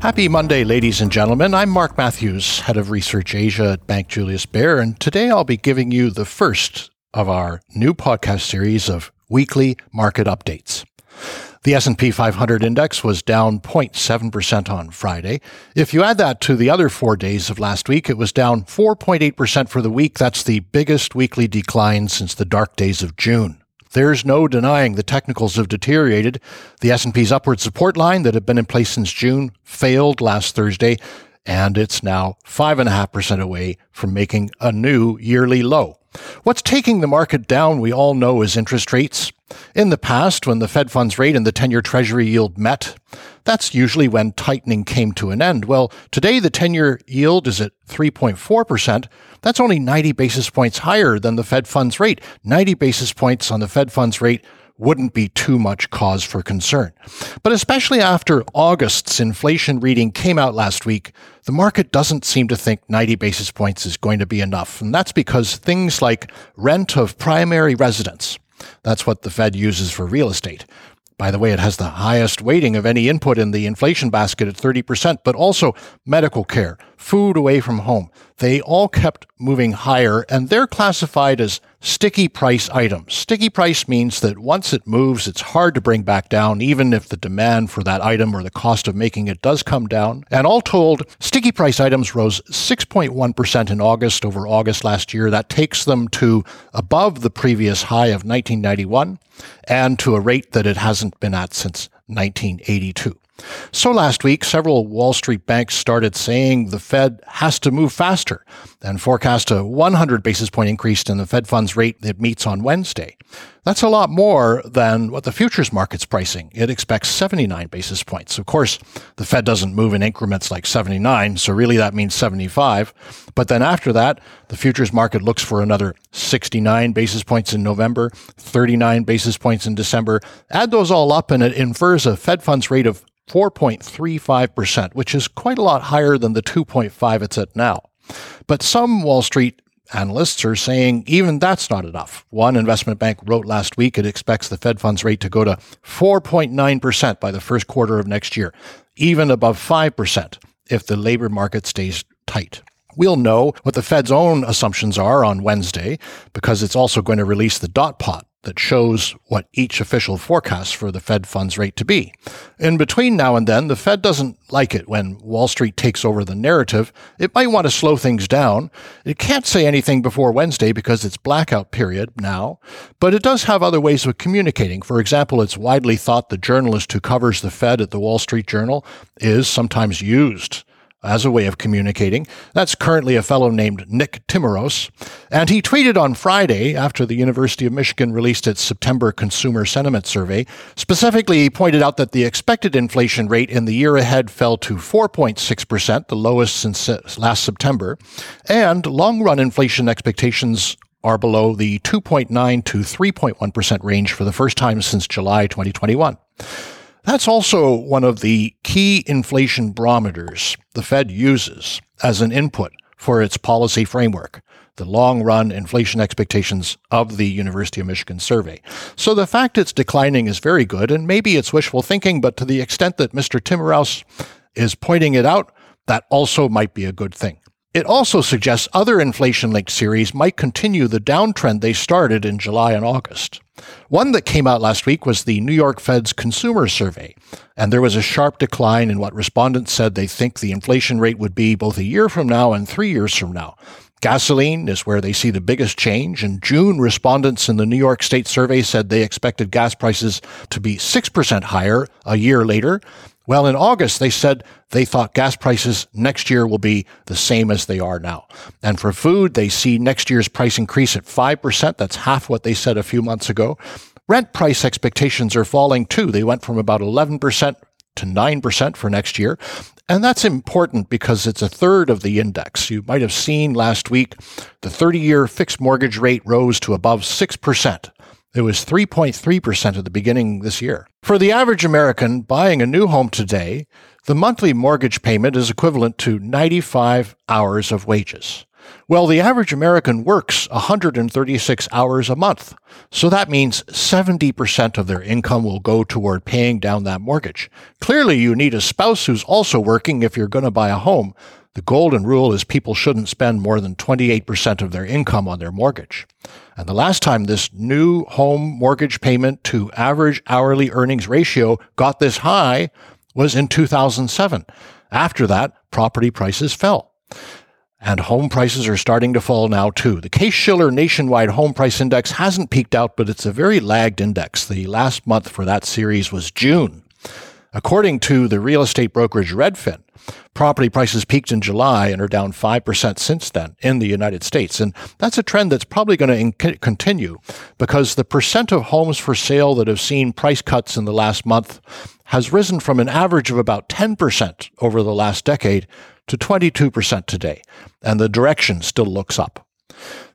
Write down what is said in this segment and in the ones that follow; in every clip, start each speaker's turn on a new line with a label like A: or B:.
A: Happy Monday, ladies and gentlemen. I'm Mark Matthews, Head of Research Asia at Bank Julius Baer, and today I'll be giving you the first of our new podcast series of weekly market updates. The S&P 500 index was down 0.7% on Friday. If you add that to the other 4 days of last week, it was down 4.8% for the week. That's the biggest weekly decline since the dark days of June. There's no denying the technicals have deteriorated. The S&P's upward support line that had been in place since June failed last Thursday, and it's now 5.5% away from making a new yearly low. What's taking the market down, we all know, is interest rates. In the past, when the Fed funds rate and the 10 year Treasury yield met, that's usually when tightening came to an end. Well, today the 10 year yield is at 3.4%. That's only 90 basis points higher than the Fed funds rate. 90 basis points on the Fed funds rate wouldn't be too much cause for concern. But especially after August's inflation reading came out last week, the market doesn't seem to think 90 basis points is going to be enough. And that's because things like rent of primary residence, that's what the Fed uses for real estate. By the way, it has the highest weighting of any input in the inflation basket at 30%, but also medical care, food away from home. They all kept moving higher, and they're classified as sticky price items. Sticky price means that once it moves, it's hard to bring back down, even if the demand for that item or the cost of making it does come down. And all told, sticky price items rose 6.1% in August over August last year. That takes them to above the previous high of 1991 and to a rate that it hasn't been at since 1982. So last week, several Wall Street banks started saying the Fed has to move faster and forecast a 100 basis point increase in the Fed funds rate that meets on Wednesday. That's a lot more than what the futures market's pricing. It expects 79 basis points. Of course, the Fed doesn't move in increments like 79, so really that means 75. But then after that, the futures market looks for another 69 basis points in November, 39 basis points in December. Add those all up and it infers a Fed funds rate of 4.35%, which is quite a lot higher than the 2.5 it's at now. But some Wall Street analysts are saying even that's not enough. One investment bank wrote last week it expects the Fed funds rate to go to 4.9% by the first quarter of next year, even above 5% if the labor market stays tight. We'll know what the Fed's own assumptions are on Wednesday because it's also going to release the dot plot that shows what each official forecasts for the Fed funds rate to be. In between now and then, the Fed doesn't like it when Wall Street takes over the narrative. It might want to slow things down. It can't say anything before Wednesday because it's blackout period now, but it does have other ways of communicating. For example, it's widely thought the journalist who covers the Fed at the Wall Street Journal is sometimes used as a way of communicating. That's currently a fellow named Nick Timiraos. And he tweeted on Friday after the University of Michigan released its September Consumer Sentiment Survey. Specifically, he pointed out that the expected inflation rate in the year ahead fell to 4.6%, the lowest since uh, last September. And long run inflation expectations are below the 2.9 to 3.1% range for the first time since July 2021. That's also one of the key inflation barometers the Fed uses as an input for its policy framework, the long run inflation expectations of the University of Michigan survey. So the fact it's declining is very good, and maybe it's wishful thinking, but to the extent that Mr. Timiraos is pointing it out, that also might be a good thing. It also suggests other inflation linked series might continue the downtrend they started in July and August. One that came out last week was the New York Fed's consumer survey, and there was a sharp decline in what respondents said they think the inflation rate would be both a year from now and three years from now. Gasoline is where they see the biggest change. In June, respondents in the New York State survey said they expected gas prices to be 6% higher a year later. Well, in August, they said they thought gas prices next year will be the same as they are now. And for food, they see next year's price increase at 5%. That's half what they said a few months ago. Rent price expectations are falling too. They went from about 11% to 9% for next year. And that's important because it's a third of the index. You might have seen last week the 30 year fixed mortgage rate rose to above 6%. It was 3.3% at the beginning this year. For the average American buying a new home today, the monthly mortgage payment is equivalent to 95 hours of wages. Well, the average American works 136 hours a month. So that means 70% of their income will go toward paying down that mortgage. Clearly, you need a spouse who's also working if you're going to buy a home. The golden rule is people shouldn't spend more than 28% of their income on their mortgage. And the last time this new home mortgage payment to average hourly earnings ratio got this high was in 2007. After that, property prices fell. And home prices are starting to fall now too. The Case Shiller nationwide home price index hasn't peaked out, but it's a very lagged index. The last month for that series was June. According to the real estate brokerage Redfin, property prices peaked in July and are down 5% since then in the United States. And that's a trend that's probably going to continue because the percent of homes for sale that have seen price cuts in the last month has risen from an average of about 10% over the last decade to 22% today, and the direction still looks up.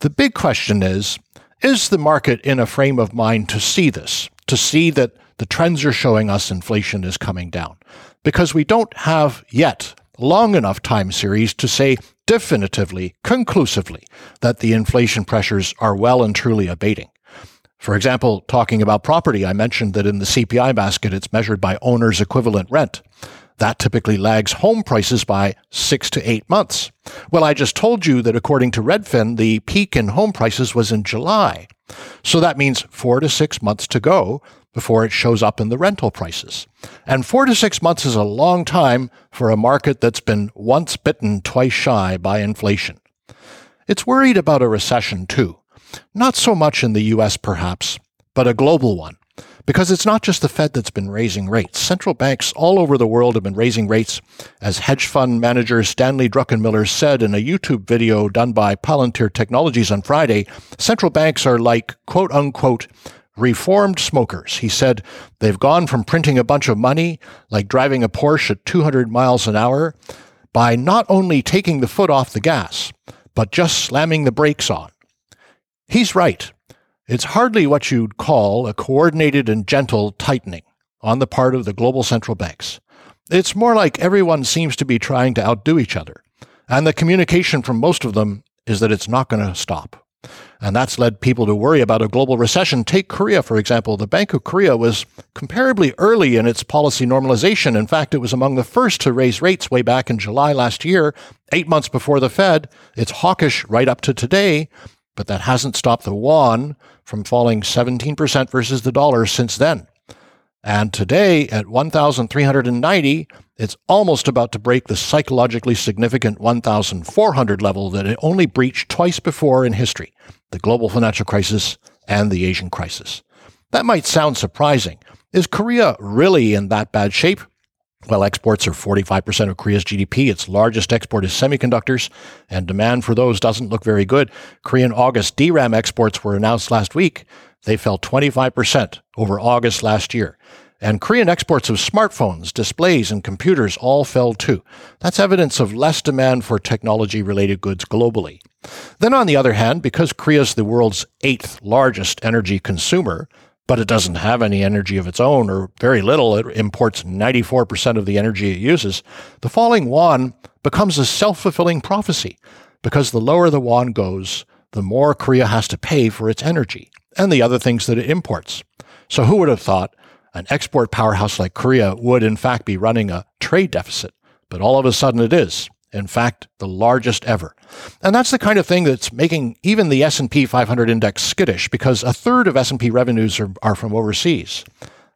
A: The big question is Is the market in a frame of mind to see this, to see that the trends are showing us inflation is coming down? Because we don't have yet long enough time series to say definitively, conclusively, that the inflation pressures are well and truly abating. For example, talking about property, I mentioned that in the CPI basket, it's measured by owner's equivalent rent. That typically lags home prices by six to eight months. Well, I just told you that according to Redfin, the peak in home prices was in July. So that means four to six months to go before it shows up in the rental prices. And four to six months is a long time for a market that's been once bitten, twice shy by inflation. It's worried about a recession too. Not so much in the US, perhaps, but a global one. Because it's not just the Fed that's been raising rates. Central banks all over the world have been raising rates. As hedge fund manager Stanley Druckenmiller said in a YouTube video done by Palantir Technologies on Friday, central banks are like quote unquote reformed smokers. He said they've gone from printing a bunch of money, like driving a Porsche at 200 miles an hour, by not only taking the foot off the gas, but just slamming the brakes on. He's right. It's hardly what you'd call a coordinated and gentle tightening on the part of the global central banks. It's more like everyone seems to be trying to outdo each other. And the communication from most of them is that it's not going to stop. And that's led people to worry about a global recession. Take Korea, for example. The Bank of Korea was comparably early in its policy normalization. In fact, it was among the first to raise rates way back in July last year, eight months before the Fed. It's hawkish right up to today but that hasn't stopped the won from falling 17% versus the dollar since then. And today, at 1,390, it's almost about to break the psychologically significant 1,400 level that it only breached twice before in history the global financial crisis and the Asian crisis. That might sound surprising. Is Korea really in that bad shape? Well, exports are 45% of Korea's GDP. Its largest export is semiconductors, and demand for those doesn't look very good. Korean August DRAM exports were announced last week. They fell 25% over August last year. And Korean exports of smartphones, displays, and computers all fell too. That's evidence of less demand for technology related goods globally. Then, on the other hand, because Korea is the world's eighth largest energy consumer, but it doesn't have any energy of its own or very little. It imports 94% of the energy it uses. The falling won becomes a self fulfilling prophecy because the lower the won goes, the more Korea has to pay for its energy and the other things that it imports. So, who would have thought an export powerhouse like Korea would, in fact, be running a trade deficit? But all of a sudden it is in fact the largest ever. And that's the kind of thing that's making even the s&p 500 index skittish because a third of s&p revenues are, are from overseas.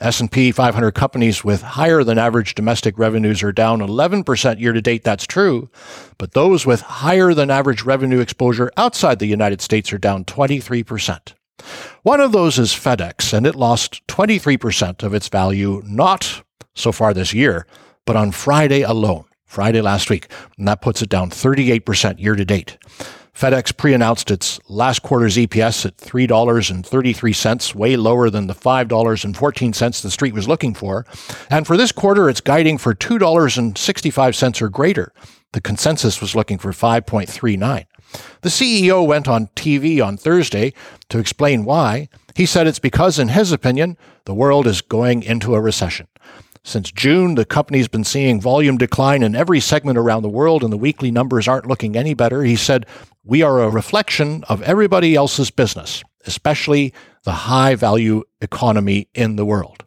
A: S&p 500 companies with higher than average domestic revenues are down 11% year to date that's true. But those with higher than average revenue exposure outside the united states are down 23% one of those is fedex and it lost 23% of its value not so far this year but on friday alone Friday last week, and that puts it down 38% year to date. FedEx pre announced its last quarter's EPS at $3.33, way lower than the $5.14 the street was looking for. And for this quarter, it's guiding for $2.65 or greater. The consensus was looking for 5.39. The CEO went on TV on Thursday to explain why. He said it's because, in his opinion, the world is going into a recession. Since June, the company's been seeing volume decline in every segment around the world, and the weekly numbers aren't looking any better. He said, We are a reflection of everybody else's business, especially the high value economy in the world.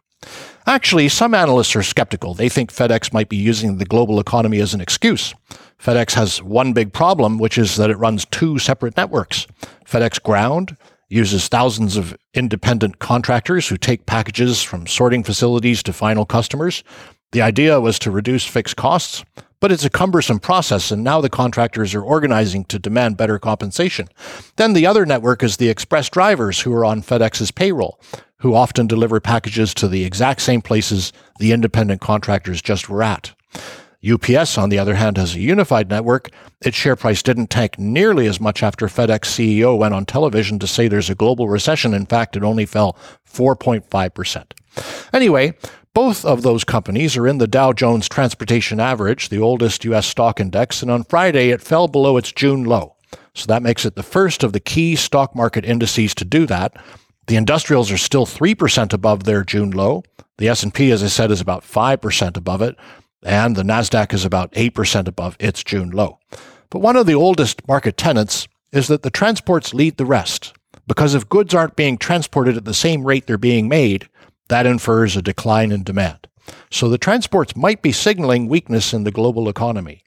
A: Actually, some analysts are skeptical. They think FedEx might be using the global economy as an excuse. FedEx has one big problem, which is that it runs two separate networks FedEx Ground uses thousands of independent contractors who take packages from sorting facilities to final customers. The idea was to reduce fixed costs, but it's a cumbersome process, and now the contractors are organizing to demand better compensation. Then the other network is the express drivers who are on FedEx's payroll, who often deliver packages to the exact same places the independent contractors just were at. UPS, on the other hand, has a unified network. Its share price didn't tank nearly as much after FedEx CEO went on television to say there's a global recession. In fact, it only fell 4.5%. Anyway, both of those companies are in the Dow Jones Transportation Average, the oldest U.S. stock index, and on Friday it fell below its June low. So that makes it the first of the key stock market indices to do that. The industrials are still 3% above their June low. The S&P, as I said, is about 5% above it and the Nasdaq is about 8% above its June low. But one of the oldest market tenets is that the transports lead the rest, because if goods aren't being transported at the same rate they're being made, that infers a decline in demand. So the transports might be signaling weakness in the global economy.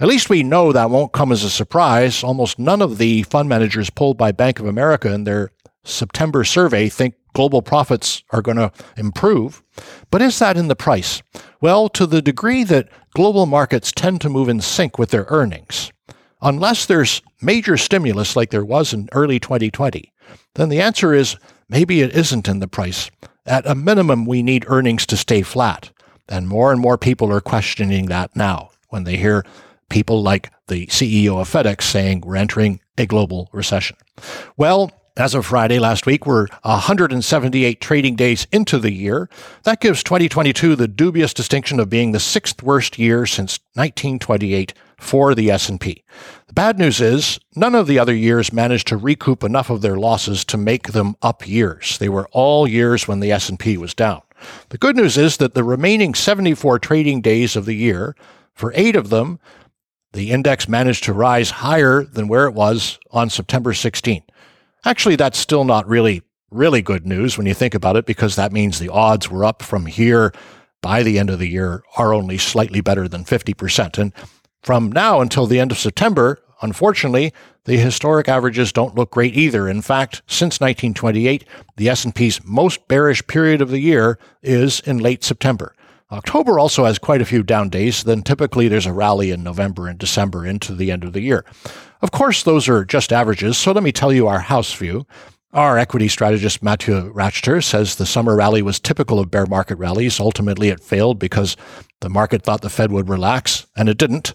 A: At least we know that won't come as a surprise. Almost none of the fund managers polled by Bank of America in their September survey think global profits are going to improve. But is that in the price? Well, to the degree that global markets tend to move in sync with their earnings, unless there's major stimulus like there was in early 2020, then the answer is maybe it isn't in the price. At a minimum, we need earnings to stay flat. And more and more people are questioning that now when they hear people like the CEO of FedEx saying we're entering a global recession. Well, as of Friday last week, we're 178 trading days into the year. That gives 2022 the dubious distinction of being the sixth worst year since 1928 for the S&P. The bad news is none of the other years managed to recoup enough of their losses to make them up years. They were all years when the S&P was down. The good news is that the remaining 74 trading days of the year, for 8 of them, the index managed to rise higher than where it was on September 16. Actually, that's still not really, really good news when you think about it, because that means the odds were up from here by the end of the year are only slightly better than 50%. And from now until the end of September, unfortunately, the historic averages don't look great either. In fact, since 1928, the S&P's most bearish period of the year is in late September. October also has quite a few down days, then typically there's a rally in November and December into the end of the year. Of course, those are just averages, so let me tell you our house view. Our equity strategist Mathieu Racheter says the summer rally was typical of bear market rallies. Ultimately, it failed because the market thought the Fed would relax, and it didn't.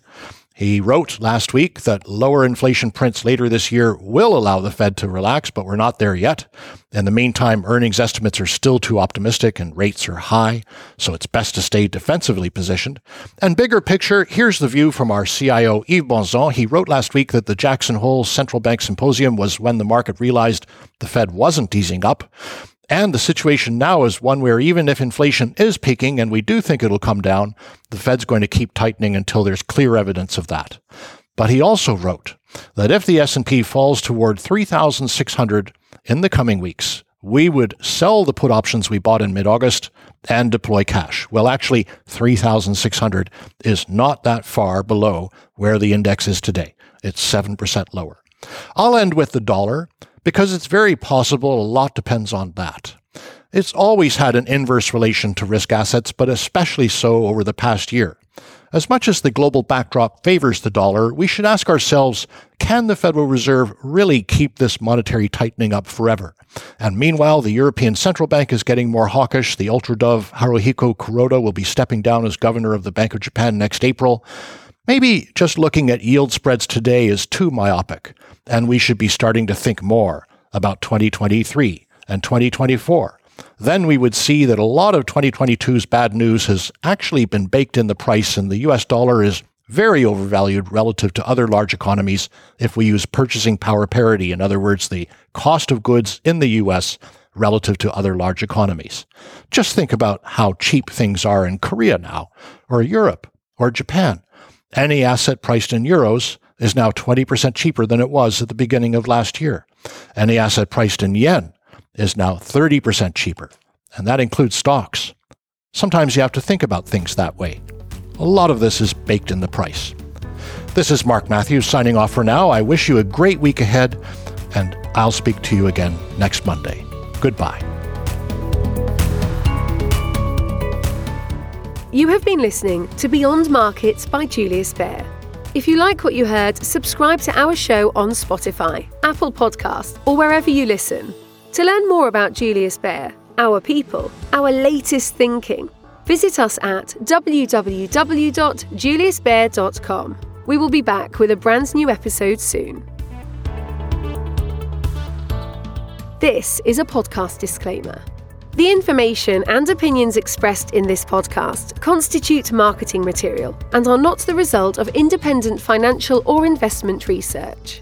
A: He wrote last week that lower inflation prints later this year will allow the Fed to relax, but we're not there yet. In the meantime, earnings estimates are still too optimistic and rates are high, so it's best to stay defensively positioned. And bigger picture, here's the view from our CIO, Yves Bonzon. He wrote last week that the Jackson Hole Central Bank Symposium was when the market realized the Fed wasn't easing up. And the situation now is one where even if inflation is peaking, and we do think it'll come down, the Fed's going to keep tightening until there's clear evidence of that. But he also wrote that if the S&P falls toward 3,600 in the coming weeks, we would sell the put options we bought in mid-August and deploy cash. Well, actually, 3,600 is not that far below where the index is today. It's 7% lower. I'll end with the dollar because it's very possible a lot depends on that. It's always had an inverse relation to risk assets, but especially so over the past year. As much as the global backdrop favors the dollar, we should ask ourselves can the Federal Reserve really keep this monetary tightening up forever? And meanwhile, the European Central Bank is getting more hawkish. The ultra dove Haruhiko Kuroda will be stepping down as governor of the Bank of Japan next April. Maybe just looking at yield spreads today is too myopic, and we should be starting to think more about 2023 and 2024. Then we would see that a lot of 2022's bad news has actually been baked in the price, and the US dollar is very overvalued relative to other large economies if we use purchasing power parity. In other words, the cost of goods in the US relative to other large economies. Just think about how cheap things are in Korea now, or Europe, or Japan. Any asset priced in euros is now 20% cheaper than it was at the beginning of last year. Any asset priced in yen is now 30% cheaper, and that includes stocks. Sometimes you have to think about things that way. A lot of this is baked in the price. This is Mark Matthews signing off for now. I wish you a great week ahead, and I'll speak to you again next Monday. Goodbye.
B: You have been listening to Beyond Markets by Julius Baer. If you like what you heard, subscribe to our show on Spotify, Apple Podcast, or wherever you listen. To learn more about Julius Baer, our people, our latest thinking, visit us at www.juliusbaer.com. We will be back with a brand new episode soon. This is a podcast disclaimer. The information and opinions expressed in this podcast constitute marketing material and are not the result of independent financial or investment research.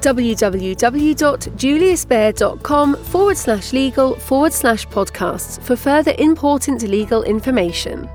B: www.juliusbaer.com forward slash legal forward slash podcasts for further important legal information.